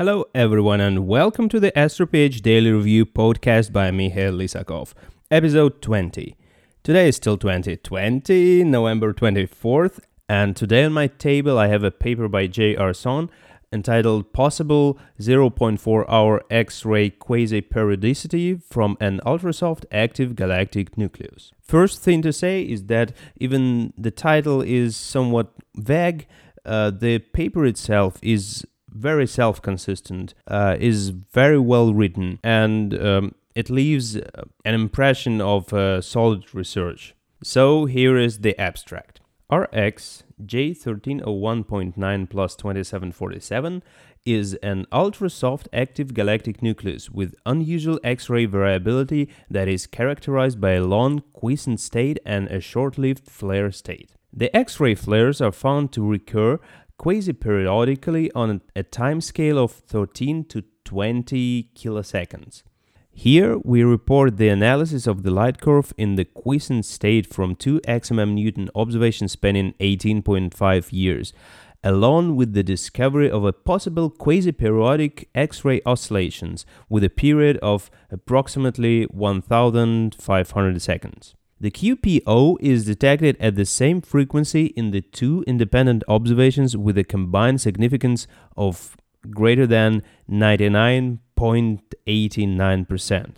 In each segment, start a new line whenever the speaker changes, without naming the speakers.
Hello, everyone, and welcome to the AstroPH Daily Review podcast by Mikhail Lysakov, episode 20. Today is still 2020, November 24th, and today on my table I have a paper by J. R. Song entitled Possible 0.4 Hour X-ray Quasi-Periodicity from an Ultrasoft Active Galactic Nucleus. First thing to say is that even the title is somewhat vague, uh, the paper itself is very self consistent, uh, is very well written, and um, it leaves an impression of uh, solid research. So here is the abstract. RX J1301.9 plus 2747 is an ultra-soft active galactic nucleus with unusual X-ray variability that is characterized by a long quiescent state and a short-lived flare state. The X-ray flares are found to recur quasi-periodically on a timescale of 13 to 20 kiloseconds. Here we report the analysis of the light curve in the quiescent state from two XMM Newton observations spanning 18.5 years, along with the discovery of a possible quasi-periodic X-ray oscillations with a period of approximately 1500 seconds. The QPO is detected at the same frequency in the two independent observations with a combined significance of greater than 99.89%.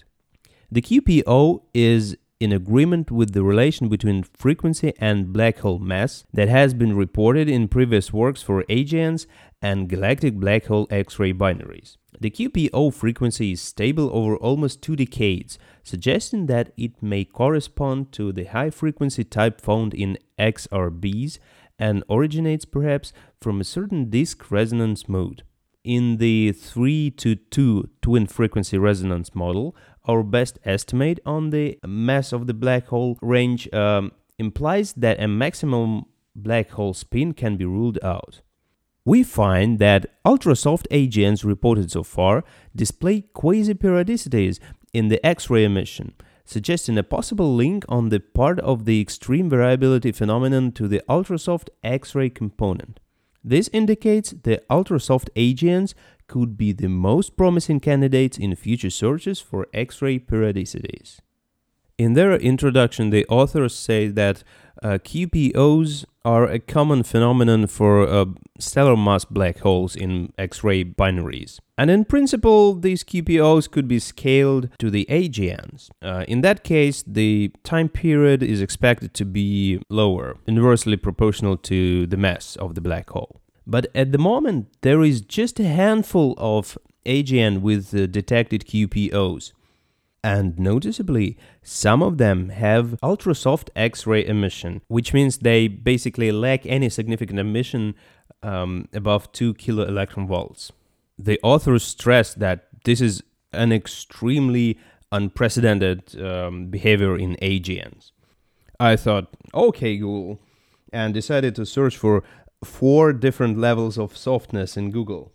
The QPO is in agreement with the relation between frequency and black hole mass that has been reported in previous works for AGNs and galactic black hole X ray binaries. The QPO frequency is stable over almost two decades, suggesting that it may correspond to the high frequency type found in XRBs and originates perhaps from a certain disk resonance mode. In the 3 to 2 twin frequency resonance model, our best estimate on the mass of the black hole range um, implies that a maximum black hole spin can be ruled out we find that ultrasoft AGNs reported so far display quasi-periodicities in the X-ray emission, suggesting a possible link on the part of the extreme variability phenomenon to the ultrasoft X-ray component. This indicates the ultrasoft AGNs could be the most promising candidates in future searches for X-ray periodicities. In their introduction, the authors say that uh, QPOs are a common phenomenon for uh, stellar mass black holes in X ray binaries. And in principle, these QPOs could be scaled to the AGNs. Uh, in that case, the time period is expected to be lower, inversely proportional to the mass of the black hole. But at the moment, there is just a handful of AGN with uh, detected QPOs and noticeably, some of them have ultra-soft X-ray emission, which means they basically lack any significant emission um, above 2 kilo electron volts. The authors stress that this is an extremely unprecedented um, behavior in AGNs. I thought, okay, Google, and decided to search for four different levels of softness in Google,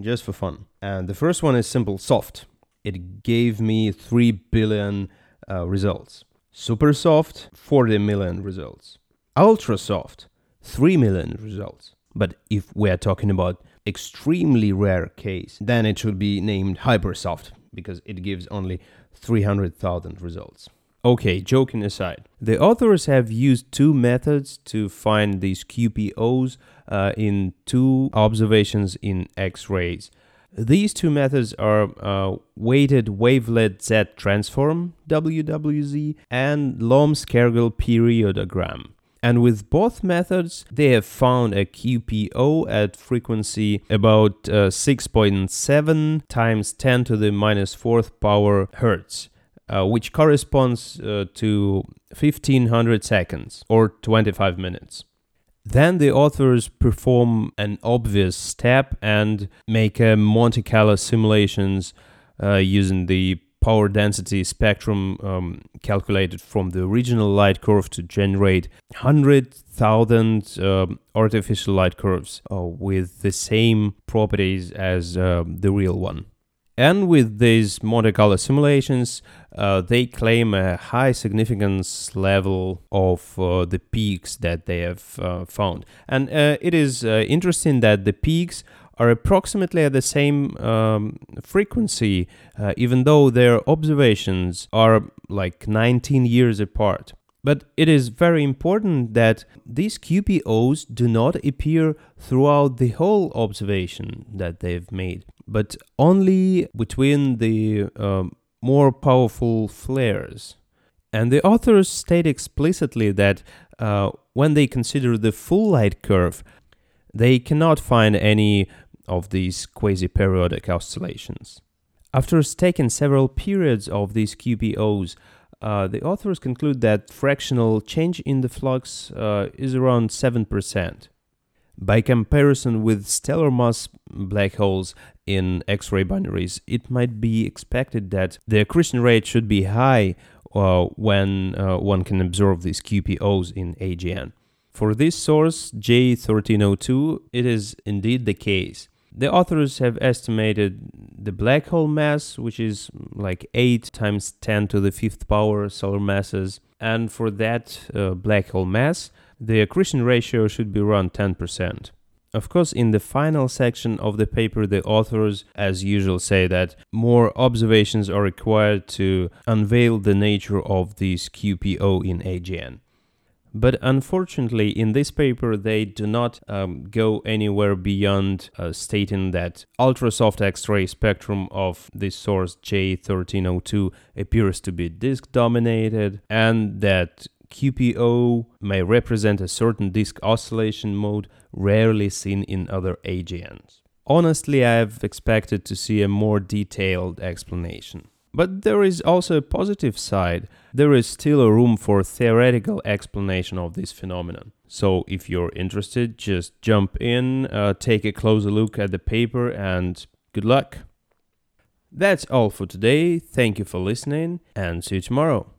just for fun. And the first one is simple soft it gave me 3 billion uh, results. Super soft, 40 million results. Ultra soft, 3 million results. But if we are talking about extremely rare case, then it should be named hypersoft because it gives only 300,000 results. Okay, joking aside, the authors have used two methods to find these QPOs uh, in two observations in X rays. These two methods are uh, weighted wavelet Z transform WWZ and Lomb-Scargle periodogram. And with both methods, they have found a QPO at frequency about uh, 6.7 times 10 to the minus fourth power hertz, uh, which corresponds uh, to 1500 seconds or 25 minutes. Then the authors perform an obvious step and make a Monte Carlo simulations uh, using the power density spectrum um, calculated from the original light curve to generate 100,000 uh, artificial light curves uh, with the same properties as uh, the real one. And with these Monte Carlo simulations, uh, they claim a high significance level of uh, the peaks that they have uh, found. And uh, it is uh, interesting that the peaks are approximately at the same um, frequency, uh, even though their observations are like 19 years apart. But it is very important that these QPOs do not appear throughout the whole observation that they've made, but only between the um, more powerful flares. And the authors state explicitly that uh, when they consider the full light curve, they cannot find any of these quasi periodic oscillations. After taking several periods of these QPOs, uh, the authors conclude that fractional change in the flux uh, is around 7%. By comparison with stellar mass black holes in X ray binaries, it might be expected that the accretion rate should be high uh, when uh, one can observe these QPOs in AGN. For this source, J1302, it is indeed the case. The authors have estimated the black hole mass, which is like 8 times 10 to the fifth power solar masses. And for that uh, black hole mass, the accretion ratio should be around 10%. Of course, in the final section of the paper, the authors, as usual, say that more observations are required to unveil the nature of this QPO in AGN. But unfortunately, in this paper, they do not um, go anywhere beyond uh, stating that ultrasoft X-ray spectrum of this source J1302 appears to be disk dominated, and that QPO may represent a certain disk oscillation mode rarely seen in other AGNs. Honestly, I have expected to see a more detailed explanation. But there is also a positive side. There is still a room for theoretical explanation of this phenomenon. So if you're interested, just jump in, uh, take a closer look at the paper, and good luck. That's all for today. Thank you for listening, and see you tomorrow.